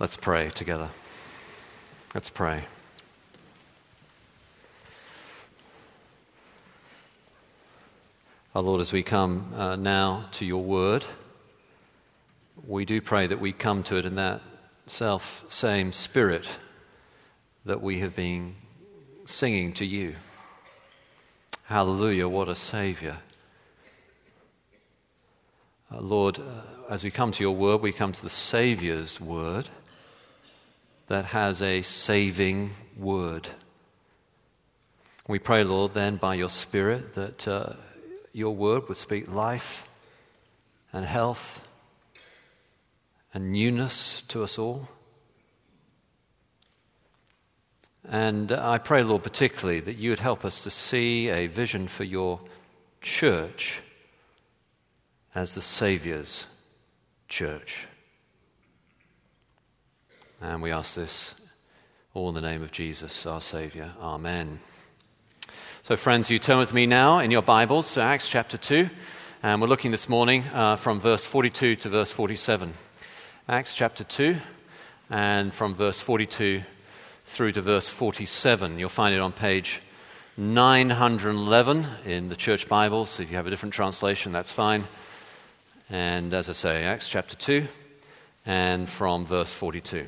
Let's pray together. Let's pray. Our Lord, as we come uh, now to your word, we do pray that we come to it in that self same spirit that we have been singing to you. Hallelujah, what a Savior. Uh, Lord, uh, as we come to your word, we come to the Saviour's word that has a saving word. We pray, Lord, then by your Spirit that uh, your word would speak life and health and newness to us all. And I pray, Lord, particularly that you would help us to see a vision for your church as the Saviour's church. And we ask this all in the name of Jesus, our Saviour. Amen. So, friends, you turn with me now in your Bibles to Acts chapter 2. And we're looking this morning uh, from verse 42 to verse 47. Acts chapter 2, and from verse 42 through to verse 47. You'll find it on page 911 in the church Bibles. If you have a different translation, that's fine. And as I say, Acts chapter 2, and from verse 42.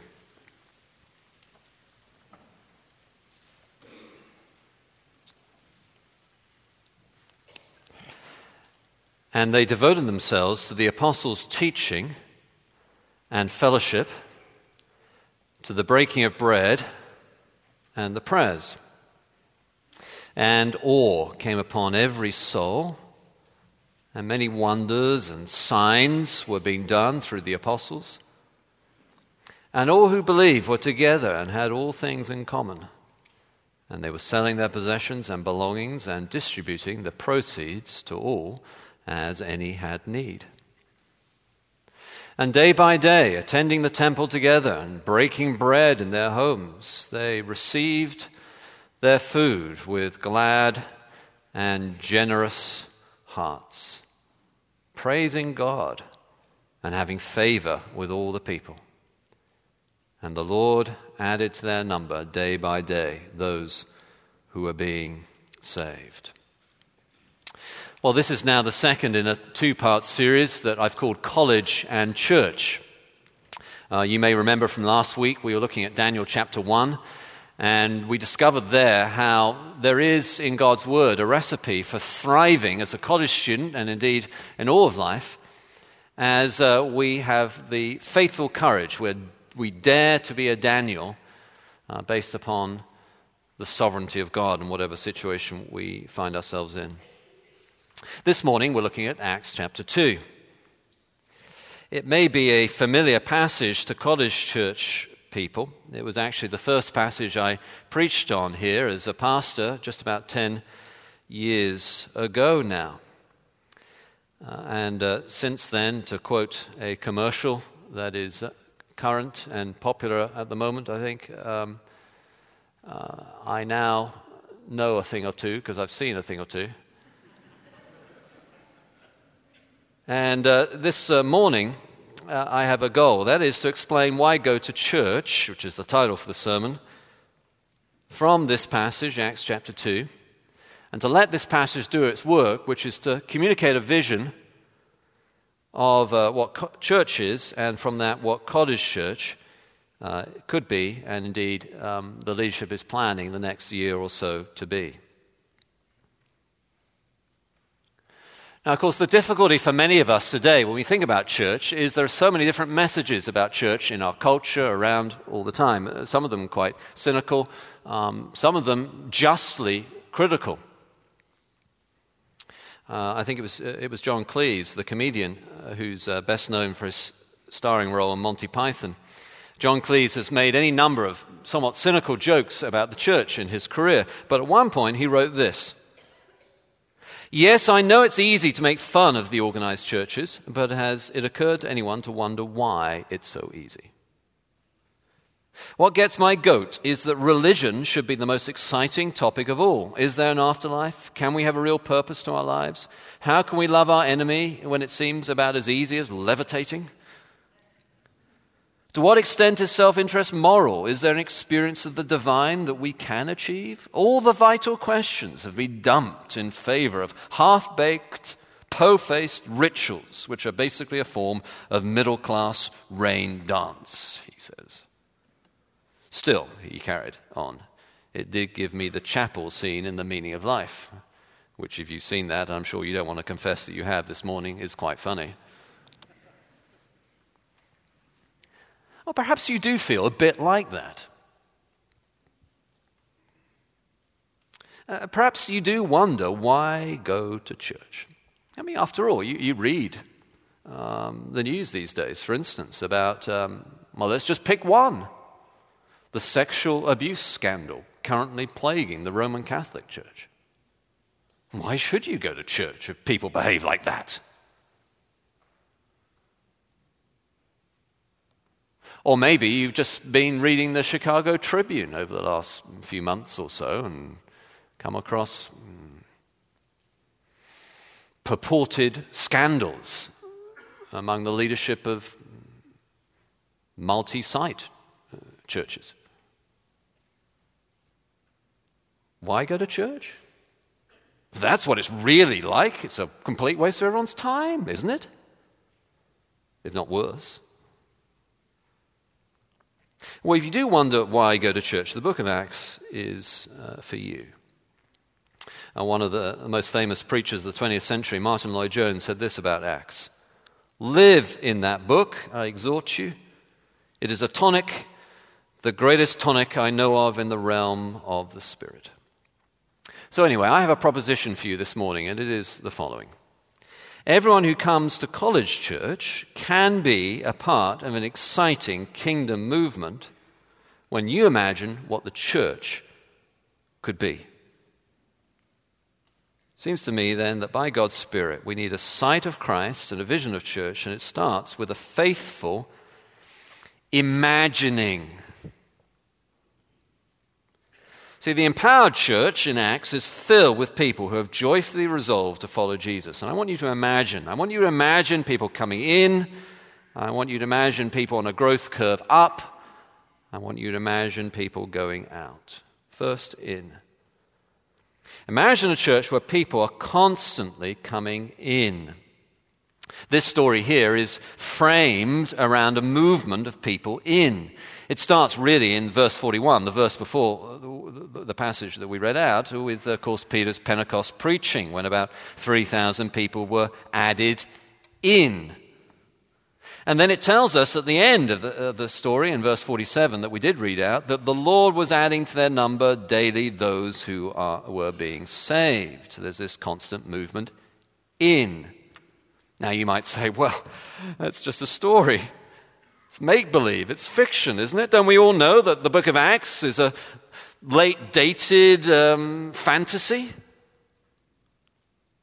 And they devoted themselves to the apostles' teaching and fellowship, to the breaking of bread and the prayers. And awe came upon every soul, and many wonders and signs were being done through the apostles. And all who believed were together and had all things in common. And they were selling their possessions and belongings and distributing the proceeds to all as any had need. And day by day, attending the temple together and breaking bread in their homes, they received their food with glad and generous hearts, praising God and having favor with all the people. And the Lord added to their number day by day those who were being saved. Well, this is now the second in a two part series that I've called College and Church. Uh, you may remember from last week we were looking at Daniel chapter 1, and we discovered there how there is in God's Word a recipe for thriving as a college student and indeed in all of life as uh, we have the faithful courage where we dare to be a Daniel uh, based upon the sovereignty of God in whatever situation we find ourselves in. This morning we're looking at Acts chapter 2. It may be a familiar passage to college church people. It was actually the first passage I preached on here as a pastor just about 10 years ago now. Uh, and uh, since then, to quote a commercial that is current and popular at the moment, I think, um, uh, I now know a thing or two because I've seen a thing or two. And uh, this uh, morning, uh, I have a goal. That is to explain why go to church, which is the title for the sermon, from this passage, Acts chapter 2, and to let this passage do its work, which is to communicate a vision of uh, what co- church is, and from that, what college church uh, could be, and indeed um, the leadership is planning the next year or so to be. Now, of course, the difficulty for many of us today when we think about church is there are so many different messages about church in our culture around all the time. Uh, some of them quite cynical, um, some of them justly critical. Uh, I think it was, uh, it was John Cleese, the comedian, uh, who's uh, best known for his starring role in Monty Python. John Cleese has made any number of somewhat cynical jokes about the church in his career, but at one point he wrote this. Yes, I know it's easy to make fun of the organized churches, but has it occurred to anyone to wonder why it's so easy? What gets my goat is that religion should be the most exciting topic of all. Is there an afterlife? Can we have a real purpose to our lives? How can we love our enemy when it seems about as easy as levitating? To what extent is self interest moral? Is there an experience of the divine that we can achieve? All the vital questions have been dumped in favor of half baked, po faced rituals, which are basically a form of middle class rain dance, he says. Still, he carried on, it did give me the chapel scene in The Meaning of Life, which, if you've seen that, I'm sure you don't want to confess that you have this morning, is quite funny. Or perhaps you do feel a bit like that. Uh, perhaps you do wonder why go to church. I mean, after all, you, you read um, the news these days, for instance, about, um, well, let's just pick one the sexual abuse scandal currently plaguing the Roman Catholic Church. Why should you go to church if people behave like that? Or maybe you've just been reading the Chicago Tribune over the last few months or so and come across mm, purported scandals among the leadership of multi site uh, churches. Why go to church? That's what it's really like. It's a complete waste of everyone's time, isn't it? If not worse. Well, if you do wonder why go to church, the book of Acts is uh, for you. And one of the most famous preachers of the 20th century, Martyn Lloyd-Jones, said this about Acts Live in that book, I exhort you. It is a tonic, the greatest tonic I know of in the realm of the Spirit. So, anyway, I have a proposition for you this morning, and it is the following Everyone who comes to college church can be a part of an exciting kingdom movement when you imagine what the church could be. Seems to me then that by God's Spirit we need a sight of Christ and a vision of church, and it starts with a faithful imagining See, the empowered church in Acts is filled with people who have joyfully resolved to follow Jesus. And I want you to imagine, I want you to imagine people coming in. I want you to imagine people on a growth curve up. I want you to imagine people going out. First in. Imagine a church where people are constantly coming in. This story here is framed around a movement of people in. It starts really in verse 41, the verse before uh, the passage that we read out, with, of course, Peter's Pentecost preaching, when about 3,000 people were added in. And then it tells us at the end of the, of the, story, in verse 47 that we did read out, that the Lord was adding to their number daily those who are, were being saved. There's this constant movement in. Now you might say, well, that's just a story. It's make believe, it's fiction, isn't it? Don't we all know that the book of Acts is a late dated um, fantasy?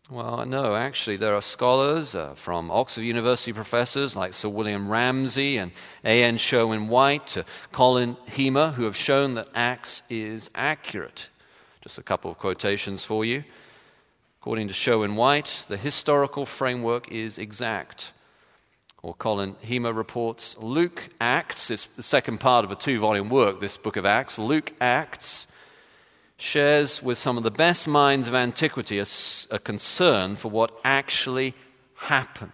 Well, no, actually, there are scholars uh, from Oxford University professors like Sir William Ramsay and A.N. Sherwin White to Colin Hemer who have shown that Acts is accurate. Just a couple of quotations for you. According to Sherwin White, the historical framework is exact or Colin Hemer reports, Luke Acts, it's the second part of a two volume work, this book of Acts. Luke Acts shares with some of the best minds of antiquity a, a concern for what actually happened.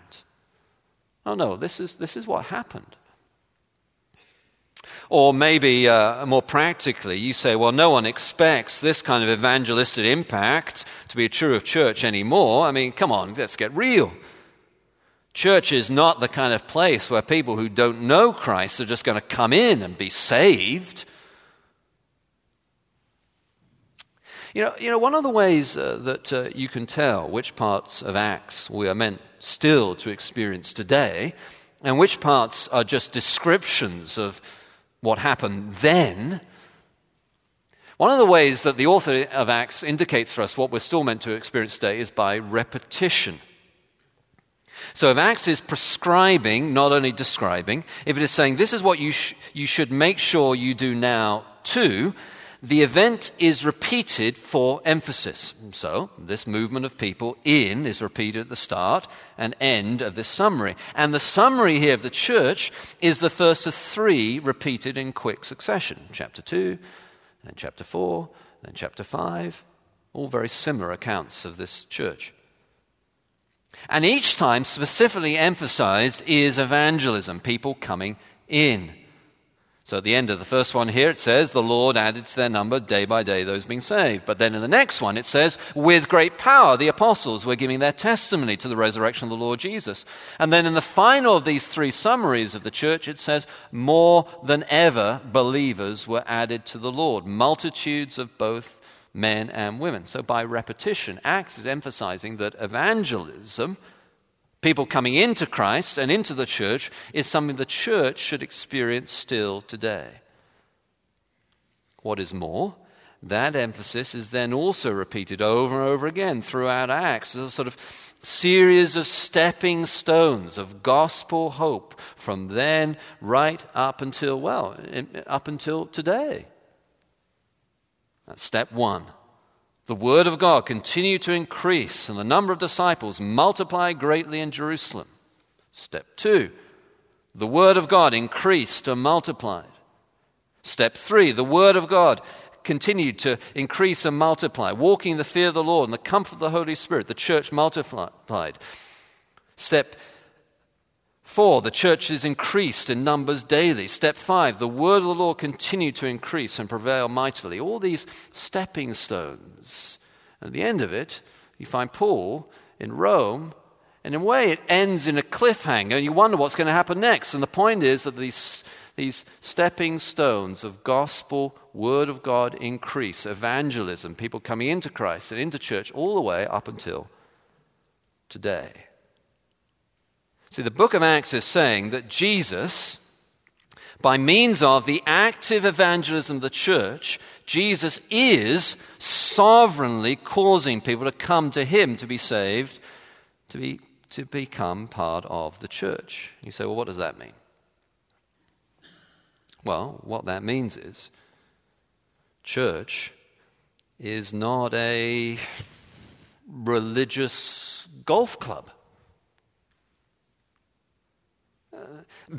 Oh no, this is, this is what happened. Or maybe uh, more practically, you say, well, no one expects this kind of evangelistic impact to be true of church anymore. I mean, come on, let's get real. Church is not the kind of place where people who don't know Christ are just going to come in and be saved. You know, you know one of the ways uh, that uh, you can tell which parts of Acts we are meant still to experience today and which parts are just descriptions of what happened then. One of the ways that the author of Acts indicates for us what we're still meant to experience today is by repetition. So if Acts is prescribing, not only describing, if it is saying this is what you, sh- you should make sure you do now too, the event is repeated for emphasis. So, this movement of people in is repeated at the start and end of this summary. And the summary here of the church is the first of three repeated in quick succession chapter 2, then chapter 4, then chapter 5. All very similar accounts of this church. And each time, specifically emphasized, is evangelism, people coming in. So at the end of the first one here, it says, The Lord added to their number day by day those being saved. But then in the next one, it says, With great power, the apostles were giving their testimony to the resurrection of the Lord Jesus. And then in the final of these three summaries of the church, it says, More than ever, believers were added to the Lord, multitudes of both men and women. So by repetition, Acts is emphasizing that evangelism people coming into Christ and into the church is something the church should experience still today. What is more, that emphasis is then also repeated over and over again throughout Acts as a sort of series of stepping stones of gospel hope from then right up until, well, up until today. That's step one the word of God continued to increase, and the number of disciples multiplied greatly in Jerusalem. Step two, the word of God increased and multiplied. Step three, the word of God continued to increase and multiply, walking in the fear of the Lord and the comfort of the Holy Spirit. The church multiplied. Step Four, the church is increased in numbers daily. Step five, the word of the Lord continued to increase and prevail mightily. All these stepping stones. And at the end of it, you find Paul in Rome, and in a way, it ends in a cliffhanger, and you wonder what's going to happen next. And the point is that these, these stepping stones of gospel, word of God increase, evangelism, people coming into Christ and into church all the way up until today. See, the book of Acts is saying that Jesus, by means of the active evangelism of the church, Jesus is sovereignly causing people to come to him to be saved, to, be, to become part of the church. You say, well, what does that mean? Well, what that means is church is not a religious golf club.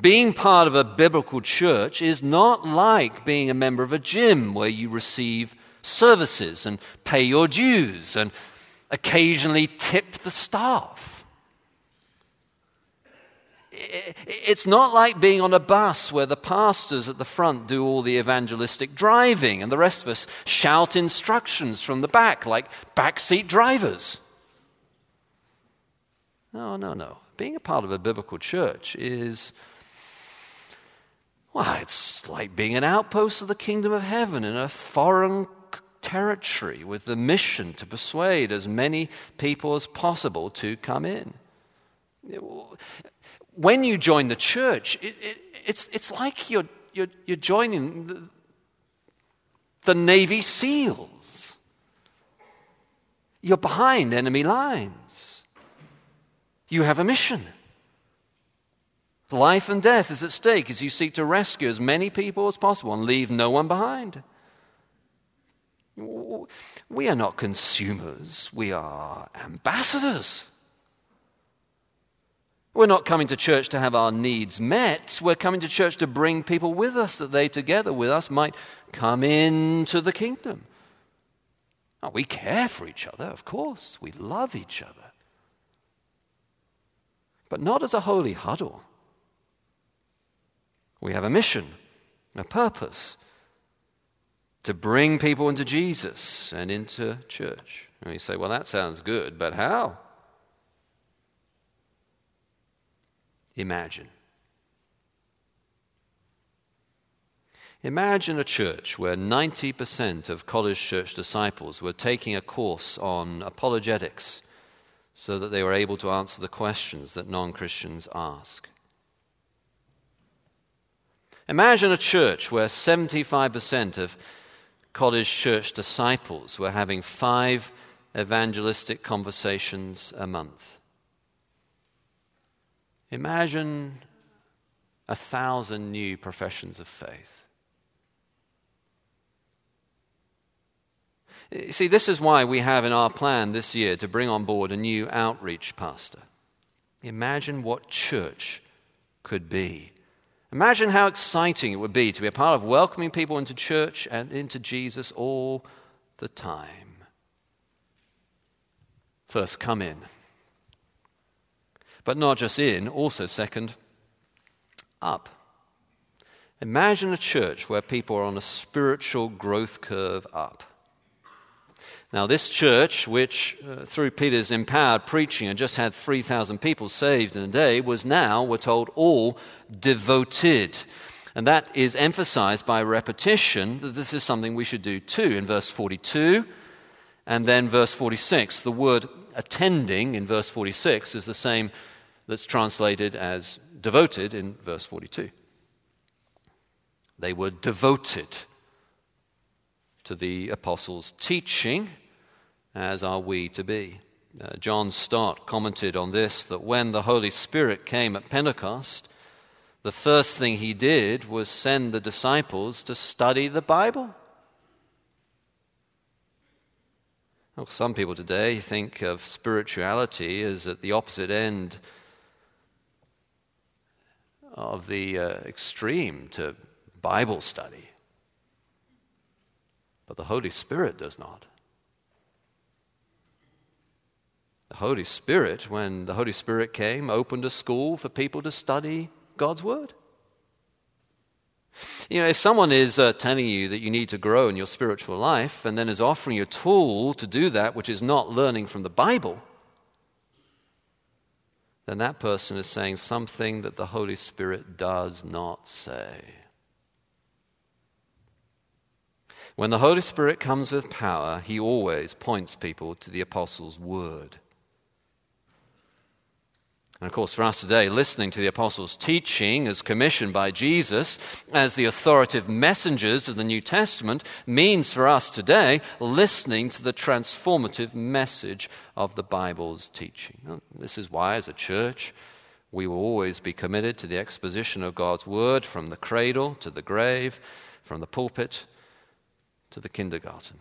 Being part of a biblical church is not like being a member of a gym where you receive services and pay your dues and occasionally tip the staff. It's not like being on a bus where the pastors at the front do all the evangelistic driving and the rest of us shout instructions from the back like backseat drivers. No, no, no. Being a part of a biblical church is, well, it's like being an outpost of the kingdom of heaven in a foreign territory with the mission to persuade as many people as possible to come in. When you join the church, it, it, it's, it's like you're, you're, you're joining the, the Navy SEALs. You're behind enemy lines. You have a mission. Life and death is at stake as you seek to rescue as many people as possible and leave no one behind. We are not consumers, we are ambassadors. We're not coming to church to have our needs met. We're coming to church to bring people with us that they, together with us, might come into the kingdom. Now, we care for each other, of course. We love each other but not as a holy huddle. We have a mission, a purpose to bring people into Jesus and into church. And you say, well, that sounds good, but how? Imagine. Imagine a church where 90% of college church disciples were taking a course on apologetics so that they were able to answer the questions that non Christians ask. Imagine a church where 75% of college church disciples were having five evangelistic conversations a month. Imagine a thousand new professions of faith. Uh, see, this is why we have in our plan this year to bring on board a new outreach pastor. Imagine what church could be. Imagine how exciting it would be to be a part of welcoming people into church and into Jesus all the time. First, come in. But not just in, also, second, up. Imagine a church where people are on a spiritual growth curve up. Now, this church, which uh, through Peter's empowered preaching had just had 3,000 people saved in a day, was now, we're told, all devoted. And that is emphasized by repetition that this is something we should do too in verse 42 and then verse 46. The word attending in verse 46 is the same that's translated as devoted in verse 42. They were devoted to the apostles' teaching as are we to be. Uh, John Stott commented on this that when the Holy Spirit came at Pentecost, the first thing he did was send the disciples to study the Bible. Well, some people today think of spirituality as at the opposite end of the uh, extreme to Bible study. But the Holy Spirit does not. The Holy Spirit, when the Holy Spirit came, opened a school for people to study God's Word. You know, if someone is uh, telling you that you need to grow in your spiritual life and then is offering you a tool to do that, which is not learning from the Bible, then that person is saying something that the Holy Spirit does not say. When the Holy Spirit comes with power, he always points people to the Apostles' Word. And of course, for us today, listening to the apostles' teaching as commissioned by Jesus as the authoritative messengers of the New Testament means for us today listening to the transformative message of the Bible's teaching. This is why, as a church, we will always be committed to the exposition of God's Word from the cradle to the grave, from the pulpit to the kindergarten.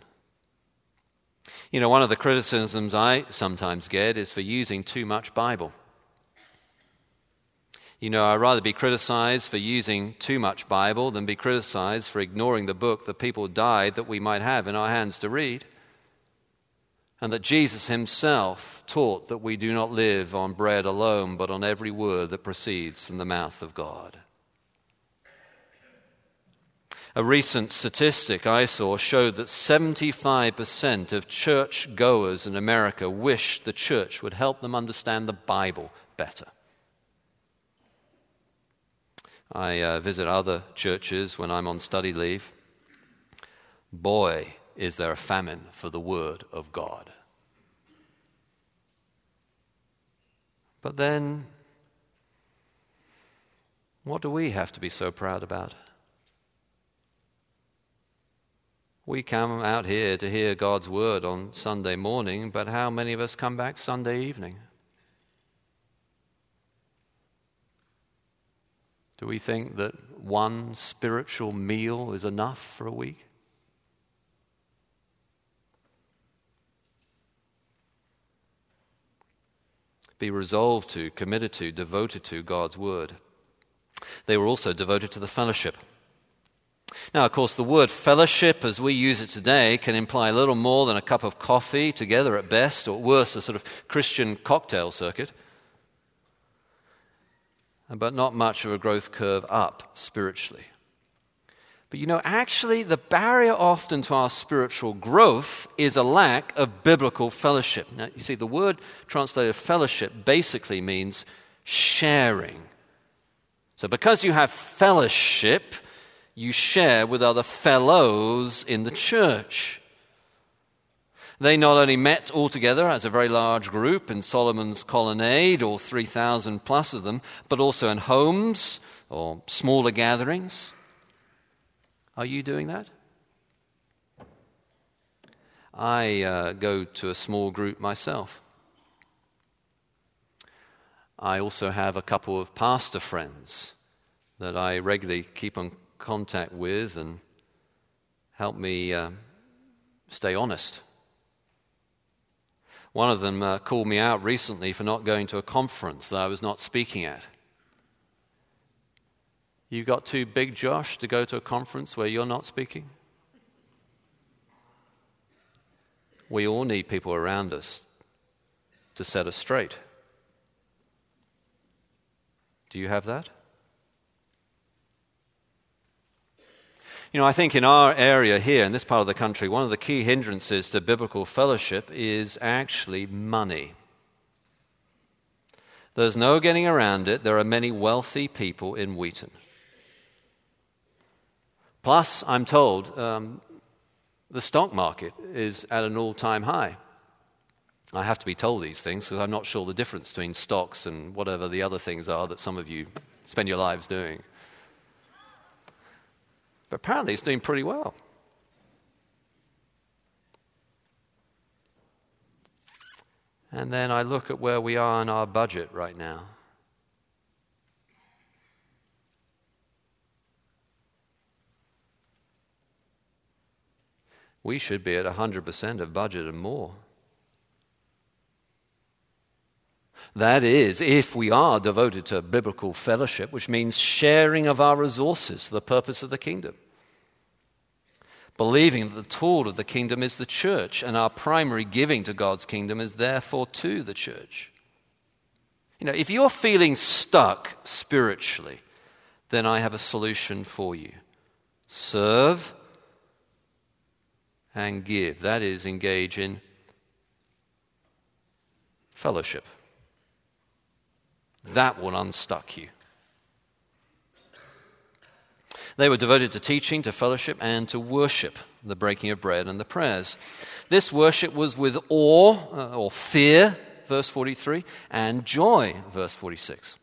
You know, one of the criticisms I sometimes get is for using too much Bible. You know, I'd rather be criticized for using too much Bible than be criticized for ignoring the book that people died that we might have in our hands to read. And that Jesus himself taught that we do not live on bread alone, but on every word that proceeds from the mouth of God. A recent statistic I saw showed that 75% of church goers in America wish the church would help them understand the Bible better. I uh, visit other churches when I'm on study leave. Boy, is there a famine for the Word of God. But then, what do we have to be so proud about? We come out here to hear God's Word on Sunday morning, but how many of us come back Sunday evening? Do we think that one spiritual meal is enough for a week? Be resolved to, committed to, devoted to God's Word. They were also devoted to the fellowship. Now, of course, the word fellowship, as we use it today, can imply a little more than a cup of coffee together at best, or worse, a sort of Christian cocktail circuit but not much of a growth curve up spiritually. But you know, actually, the barrier often to our spiritual growth is a lack of biblical fellowship. Now, you see, the word translated fellowship basically means sharing. So, because you have fellowship, you share with other fellows in the church. They not only met all together as a very large group in Solomon's colonnade, or 3,000 plus of them, but also in homes or smaller gatherings. Are you doing that? I uh, go to a small group myself. I also have a couple of pastor friends that I regularly keep in contact with and help me uh, Stay honest. One of them uh, called me out recently for not going to a conference that I was not speaking at. You got too big, Josh, to go to a conference where you're not speaking? We all need people around us to set us straight. Do you have that? You know, I think in our area here, in this part of the country, one of the key hindrances to biblical fellowship is actually money. There's no getting around it. There are many wealthy people in Wheaton. Plus, I'm told um, the stock market is at an all time high. I have to be told these things because I'm not sure the difference between stocks and whatever the other things are that some of you spend your lives doing. But apparently, it's doing pretty well. And then I look at where we are in our budget right now. We should be at 100% of budget and more. That is, if we are devoted to biblical fellowship, which means sharing of our resources for the purpose of the kingdom. Believing that the tool of the kingdom is the church, and our primary giving to God's kingdom is therefore to the church. You know, if you're feeling stuck spiritually, then I have a solution for you. Serve and give. That is, engage in fellowship. That will unstuck you. They were devoted to teaching, to fellowship, and to worship, the breaking of bread and the prayers. This worship was with awe uh, or fear, verse 43, and joy, verse 46.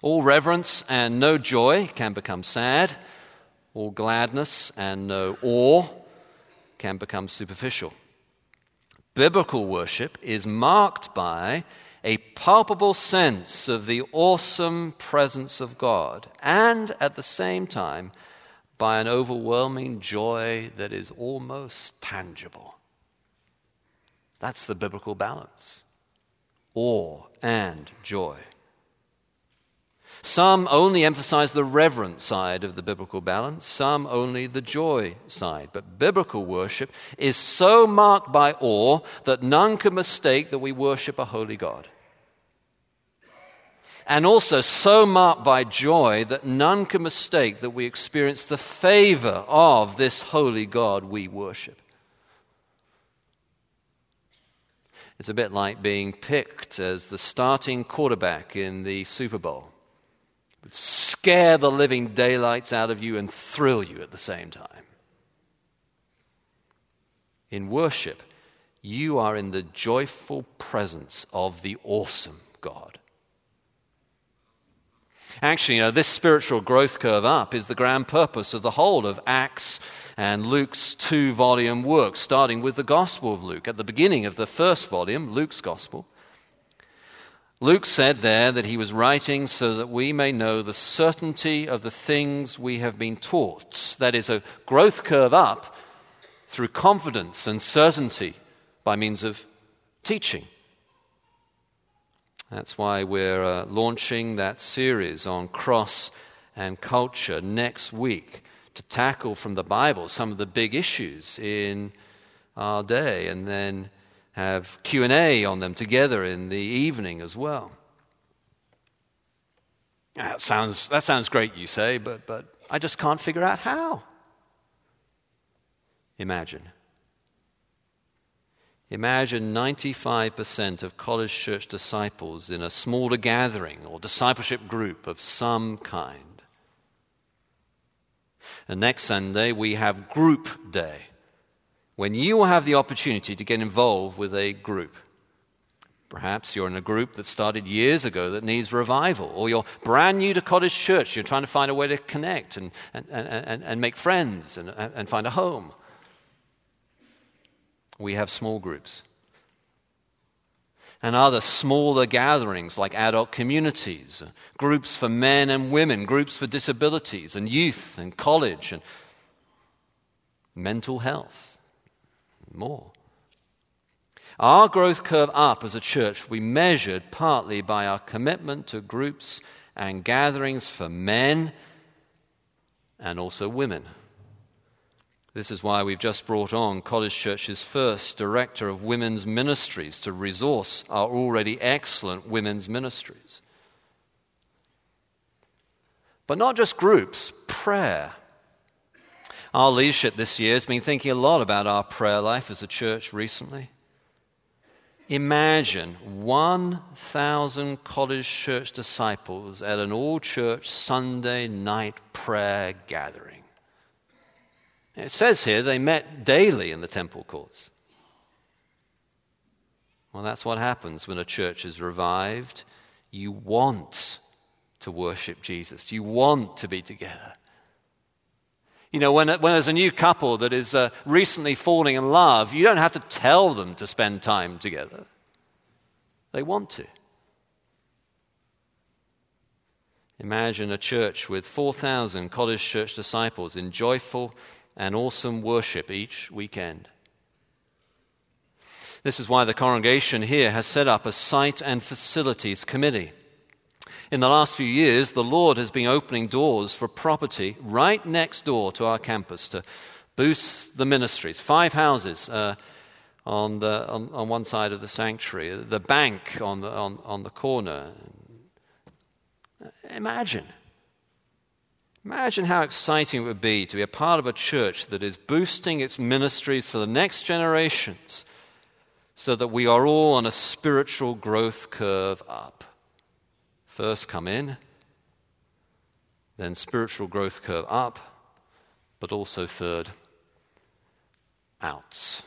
All reverence and no joy can become sad. All gladness and no awe can become superficial. Biblical worship is marked by a palpable sense of the awesome presence of God, and at the same time, by an overwhelming joy that is almost tangible. That's the biblical balance awe and joy. Some only emphasize the reverent side of the biblical balance, some only the joy side. But biblical worship is so marked by awe that none can mistake that we worship a holy God and also so marked by joy that none can mistake that we experience the favor of this holy God we worship. It's a bit like being picked as the starting quarterback in the Super Bowl. It would scare the living daylights out of you and thrill you at the same time. In worship, you are in the joyful presence of the awesome God. Actually, you know, this spiritual growth curve up is the grand purpose of the whole of Acts and Luke's two volume work, starting with the Gospel of Luke. At the beginning of the first volume, Luke's Gospel, Luke said there that he was writing so that we may know the certainty of the things we have been taught. That is, a growth curve up through confidence and certainty by means of teaching. That's why we're uh, launching that series on cross and culture next week to tackle from the Bible some of the big issues in our day and then have Q&A on them together in the evening as well. That sounds, that sounds great, you say, but, but I just can't figure out how. Imagine Imagine 95% of college church disciples in a smaller gathering or discipleship group of some kind. And next Sunday, we have group day, when you will have the opportunity to get involved with a group. Perhaps you're in a group that started years ago that needs revival, or you're brand new to College Church. You're trying to find a way to connect and, and, and, and make friends and, and find a home we have small groups. And other smaller gatherings like adult communities, groups for men and women, groups for disabilities and youth and college and mental health. more. Our growth curve up as a church we measured partly by our commitment to groups and gatherings for men and also women. This is why we've just brought on College Church's first director of women's ministries to resource our already excellent women's ministries. But not just groups, prayer. Our leadership this year has been thinking a lot about our prayer life as a church recently. Imagine 1,000 college church disciples at an all church Sunday night prayer gathering. It says here they met daily in the temple courts. Well, that's what happens when a church is revived. You want to worship Jesus, you want to be together. You know, when, when there's a new couple that is uh, recently falling in love, you don't have to tell them to spend time together. They want to. Imagine a church with 4,000 college church disciples in joyful and awesome worship each weekend. This is why the congregation here has set up a site and facilities committee. In the last few years, the Lord has been opening doors for property right next door to our campus to boost the ministries. Five houses uh, on, the, on, on, one side of the sanctuary, the bank on the, on, on the corner. Imagine. Imagine how exciting it would be to be a part of a church that is boosting its ministries for the next generations so that we are all on a spiritual growth curve up. First, come in, then spiritual growth curve up, but also third, outs.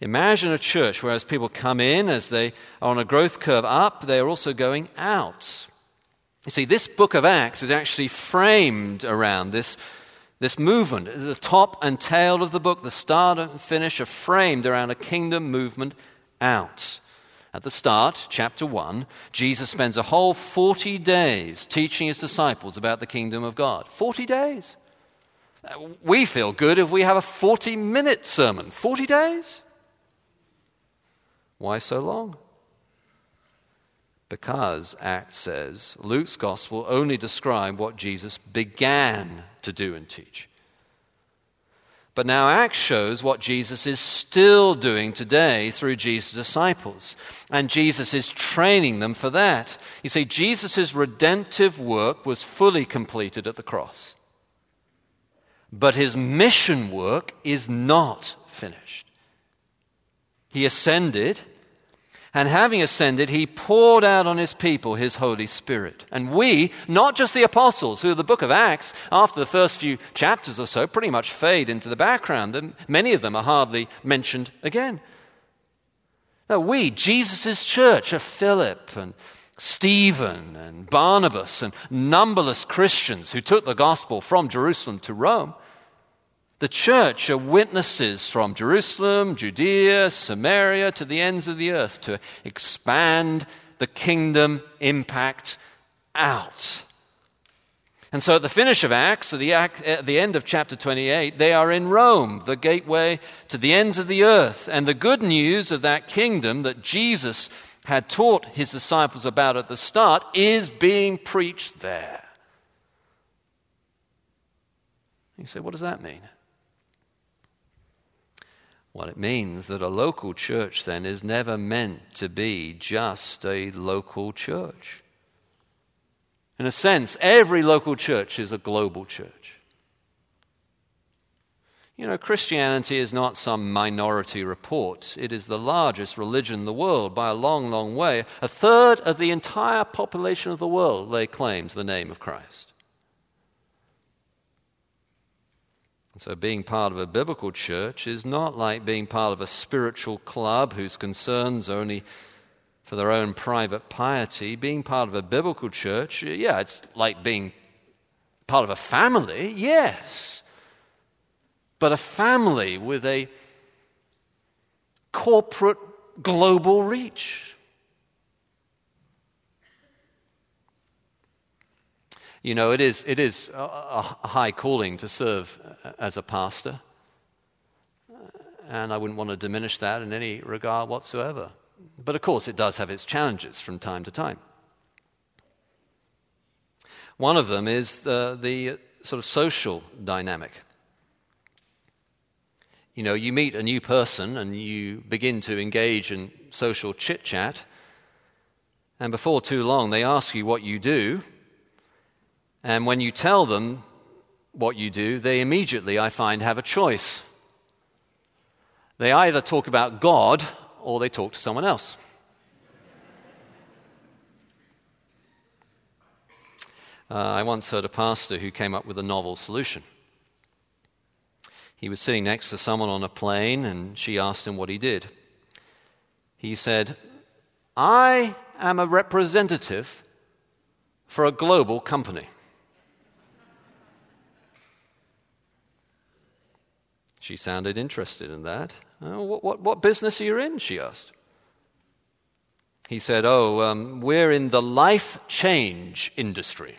Imagine a church where as people come in, as they are on a growth curve up, they are also going out. You see, this book of Acts is actually framed around this, this movement. The top and tail of the book, the start and finish, are framed around a kingdom movement out. At the start, chapter 1, Jesus spends a whole 40 days teaching his disciples about the kingdom of God. 40 days. We feel good if we have a 40 minute sermon. 40 days? Why so long? Because, Acts says, Luke's gospel only described what Jesus began to do and teach. But now Acts shows what Jesus is still doing today through Jesus' disciples. And Jesus is training them for that. You see, Jesus' redemptive work was fully completed at the cross. But his mission work is not finished. He ascended and having ascended, he poured out on his people his Holy Spirit. And we, not just the apostles, who the book of Acts, after the first few chapters or so, pretty much fade into the background. Many of them are hardly mentioned again. Now, we, Jesus' church of Philip and Stephen and Barnabas and numberless Christians who took the gospel from Jerusalem to Rome, the church are witnesses from Jerusalem, Judea, Samaria to the ends of the earth to expand the kingdom impact out. And so at the finish of Acts, at the, at the end of chapter 28, they are in Rome, the gateway to the ends of the earth. And the good news of that kingdom that Jesus had taught his disciples about at the start is being preached there. You say, what does that mean? Well, it means that a local church then is never meant to be just a local church. In a sense, every local church is a global church. You know, Christianity is not some minority report. It is the largest religion in the world by a long, long way. A third of the entire population of the world lay claim to the name of Christ. So, being part of a biblical church is not like being part of a spiritual club whose concerns are only for their own private piety. Being part of a biblical church, yeah, it's like being part of a family, yes. But a family with a corporate global reach. You know, it is, it is a high calling to serve as a pastor. and I wouldn't want to diminish that in any regard whatsoever. But of course, it does have its challenges from time to time. One of them is the, the sort of social dynamic. You know, you meet a new person and you begin to engage in social chit chat, and before too long, they ask you what you do. And when you tell them what you do, they immediately, I find, have a choice. They either talk about God or they talk to someone else. Uh, I once heard a pastor who came up with a novel solution. He was sitting next to someone on a plane, and she asked him what he did. He said, I am a representative for a global company. She sounded interested in that. Oh, what, what, what, business are you in? she asked. He said, Oh, um, we're in the life change industry.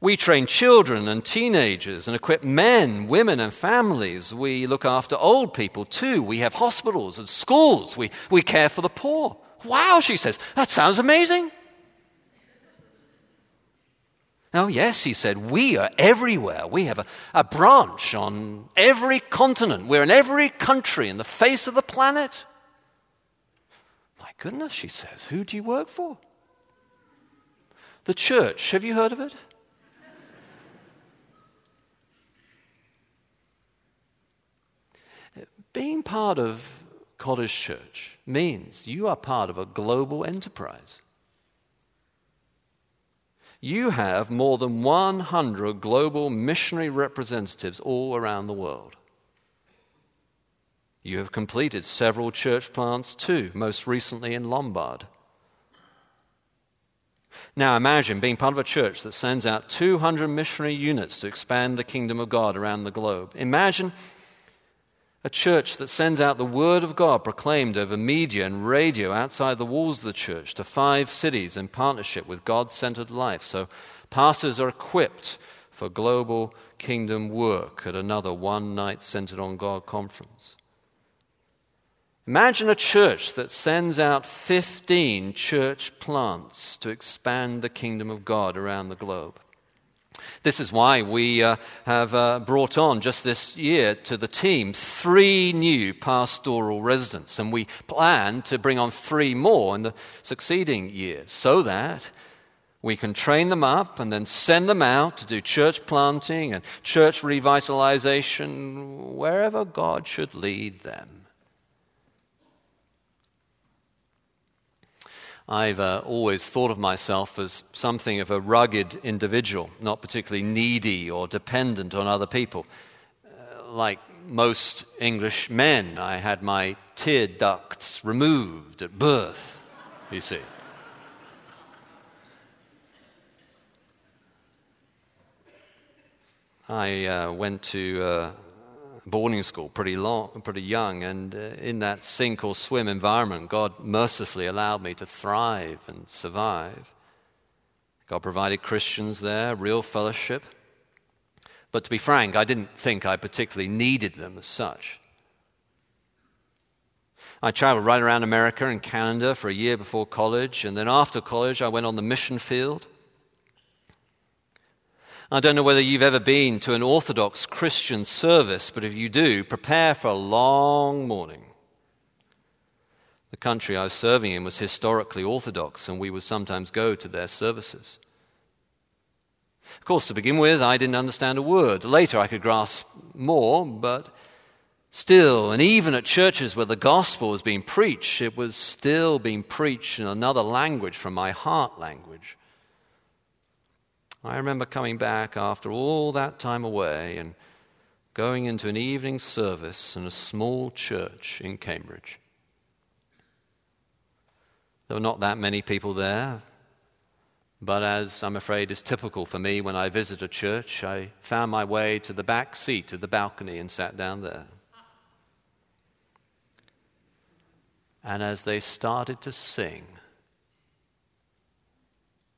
We train children and teenagers and equip men, women, and families. We look after old people too. We have hospitals and schools. We, we care for the poor. Wow, she says, that sounds amazing. Oh, yes, he said, we are everywhere. We have a, a branch on every continent. We're in every country in the face of the planet. My goodness, she says, who do you work for? The church. Have you heard of it? Being part of College Church means you are part of a global enterprise. You have more than 100 global missionary representatives all around the world. You have completed several church plants too, most recently in Lombard. Now imagine being part of a church that sends out 200 missionary units to expand the kingdom of God around the globe. Imagine a church that sends out the word of God proclaimed over media and radio outside the walls of the church to five cities in partnership with God centered life. So pastors are equipped for global kingdom work at another one night centered on God conference. Imagine a church that sends out 15 church plants to expand the kingdom of God around the globe. This is why we uh, have uh, brought on just this year to the team three new pastoral residents, and we plan to bring on three more in the succeeding years so that we can train them up and then send them out to do church planting and church revitalization wherever God should lead them. I've uh, always thought of myself as something of a rugged individual, not particularly needy or dependent on other people. Uh, like most English men, I had my tear ducts removed at birth, you see. I uh, went to uh, boarding school pretty long, pretty young, and uh, in that sink or swim environment, God mercifully allowed me to thrive and survive. God provided Christians there, real fellowship. But to be frank, I didn't think I particularly needed them as such. I traveled right around America and Canada for a year before college, and then after college, I went on the mission field. I don't know whether you've ever been to an Orthodox Christian service, but if you do, prepare for a long morning. The country I was serving in was historically Orthodox, and we would sometimes go to their services. Of course, to begin with, I didn't understand a word. Later, I could grasp more, but still, and even at churches where the gospel was being preached, it was still being preached in another language from my heart language. I remember coming back after all that time away and going into an evening service in a small church in Cambridge. There were not that many people there, but as I'm afraid is typical for me when I visit a church, I found my way to the back seat of the balcony and sat down there. And as they started to sing,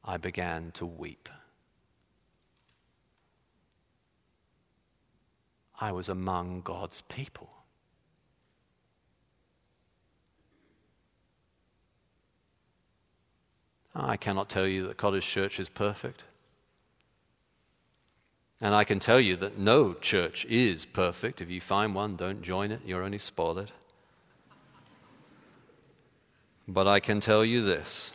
I began to weep. I was among God's people. I cannot tell you that College Church is perfect. And I can tell you that no church is perfect. If you find one, don't join it, you'll only spoil it. But I can tell you this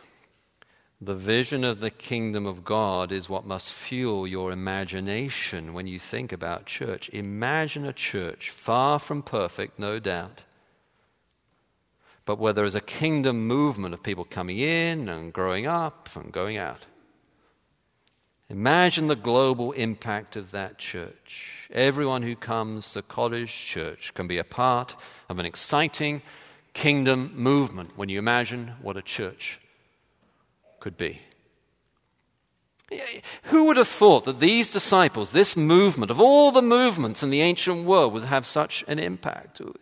the vision of the kingdom of God is what must fuel your imagination when you think about church. Imagine a church far from perfect, no doubt, but where there is a kingdom movement of people coming in and growing up and going out. Imagine the global impact of that church. Everyone who comes to College Church can be a part of an exciting kingdom movement when you imagine what a church could be. Who would have thought that these disciples, this movement, of all the movements in the ancient world, would have such an impact? Who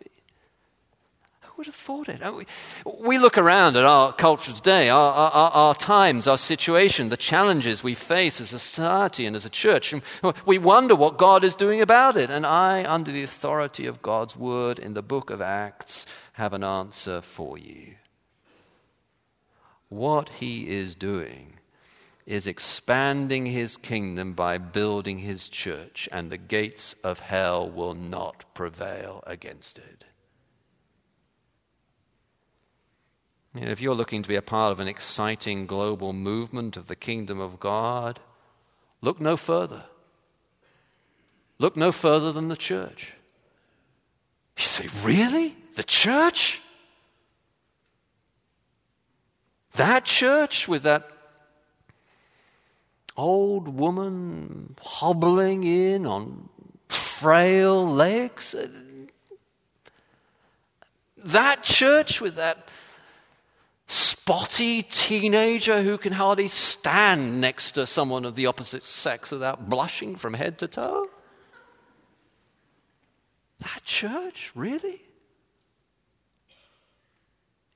would have thought it? Oh, we, we look around at our culture today, our, our, our, times, our situation, the challenges we face as a society and as a church, and we wonder what God is doing about it. And I, under the authority of God's word in the book of Acts, have an answer for you. What he is doing is expanding his kingdom by building his church, and the gates of hell will not prevail against it. You know, if you're looking to be a part of an exciting global movement of the kingdom of God, look no further. Look no further than the church. You say, Really? The church? That church with that old woman hobbling in on frail legs? Uh, that church with that spotty teenager who can hardly stand next to someone of the opposite sex without blushing from head to toe? That church? Really?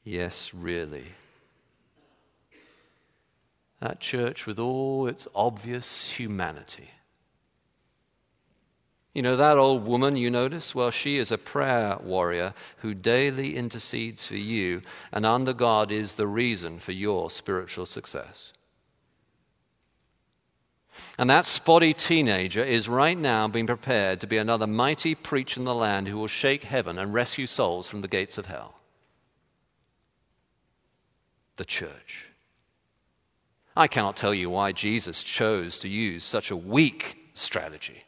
Yes, really. That church with all its obvious humanity you know, that old woman you notice? Well, she is a prayer warrior who daily intercedes for you, and under God is the reason for your spiritual success. And that spotty teenager is right now being prepared to be another mighty preacher in the land who will shake heaven and rescue souls from the gates of hell. The church. I cannot tell you why Jesus chose to use such a weak strategy.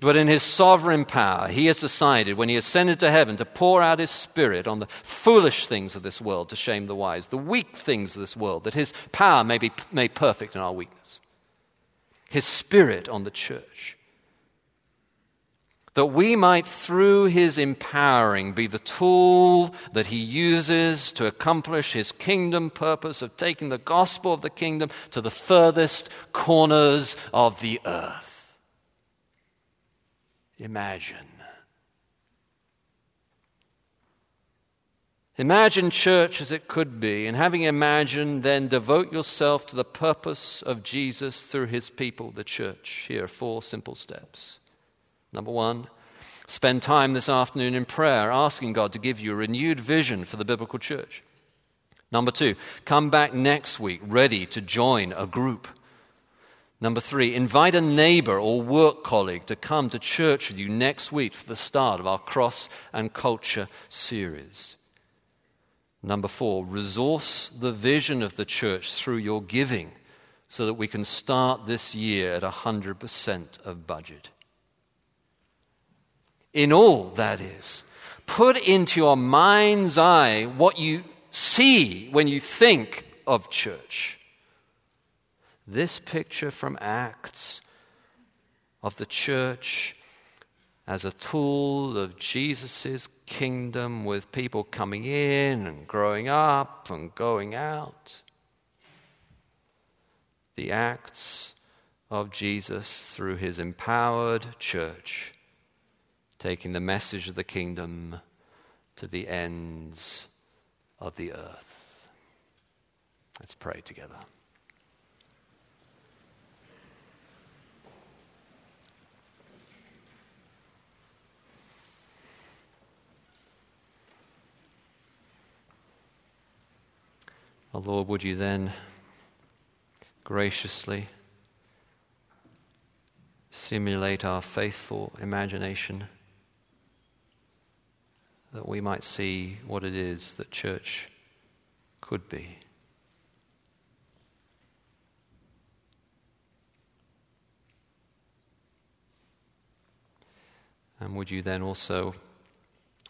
But in his sovereign power, he has decided when he ascended to heaven to pour out his spirit on the foolish things of this world to shame the wise, the weak things of this world, that his power may be made perfect in our weakness. His spirit on the church. That we might, through his empowering, be the tool that he uses to accomplish his kingdom purpose of taking the gospel of the kingdom to the furthest corners of the earth imagine. Imagine church as it could be, and having imagined, then devote yourself to the purpose of Jesus through his people, the church. Here four simple steps. Number one, spend time this afternoon in prayer, asking God to give you a renewed vision for the biblical church. Number two, come back next week ready to join a group Number three, invite a neighbor or work colleague to come to church with you next week for the start of our Cross and Culture series. Number four, resource the vision of the church through your giving so that we can start this year at 100% of budget. In all, that is, put into your mind's eye what you see when you think of church. This picture from Acts of the church as a tool of Jesus' kingdom with people coming in and growing up and going out. The acts of Jesus through his empowered church, taking the message of the kingdom to the ends of the earth. Let's pray together. Oh Lord, would you then graciously simulate our faithful imagination? That we might see what it is that church could be. And would you then also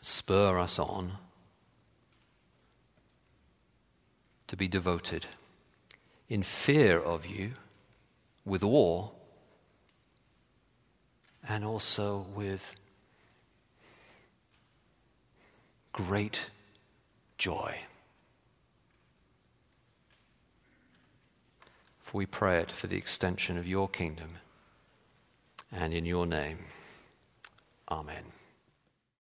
spur us on to be devoted in fear of you, with awe, and also with great joy. For we pray it for the extension of your kingdom and in your name. Amen.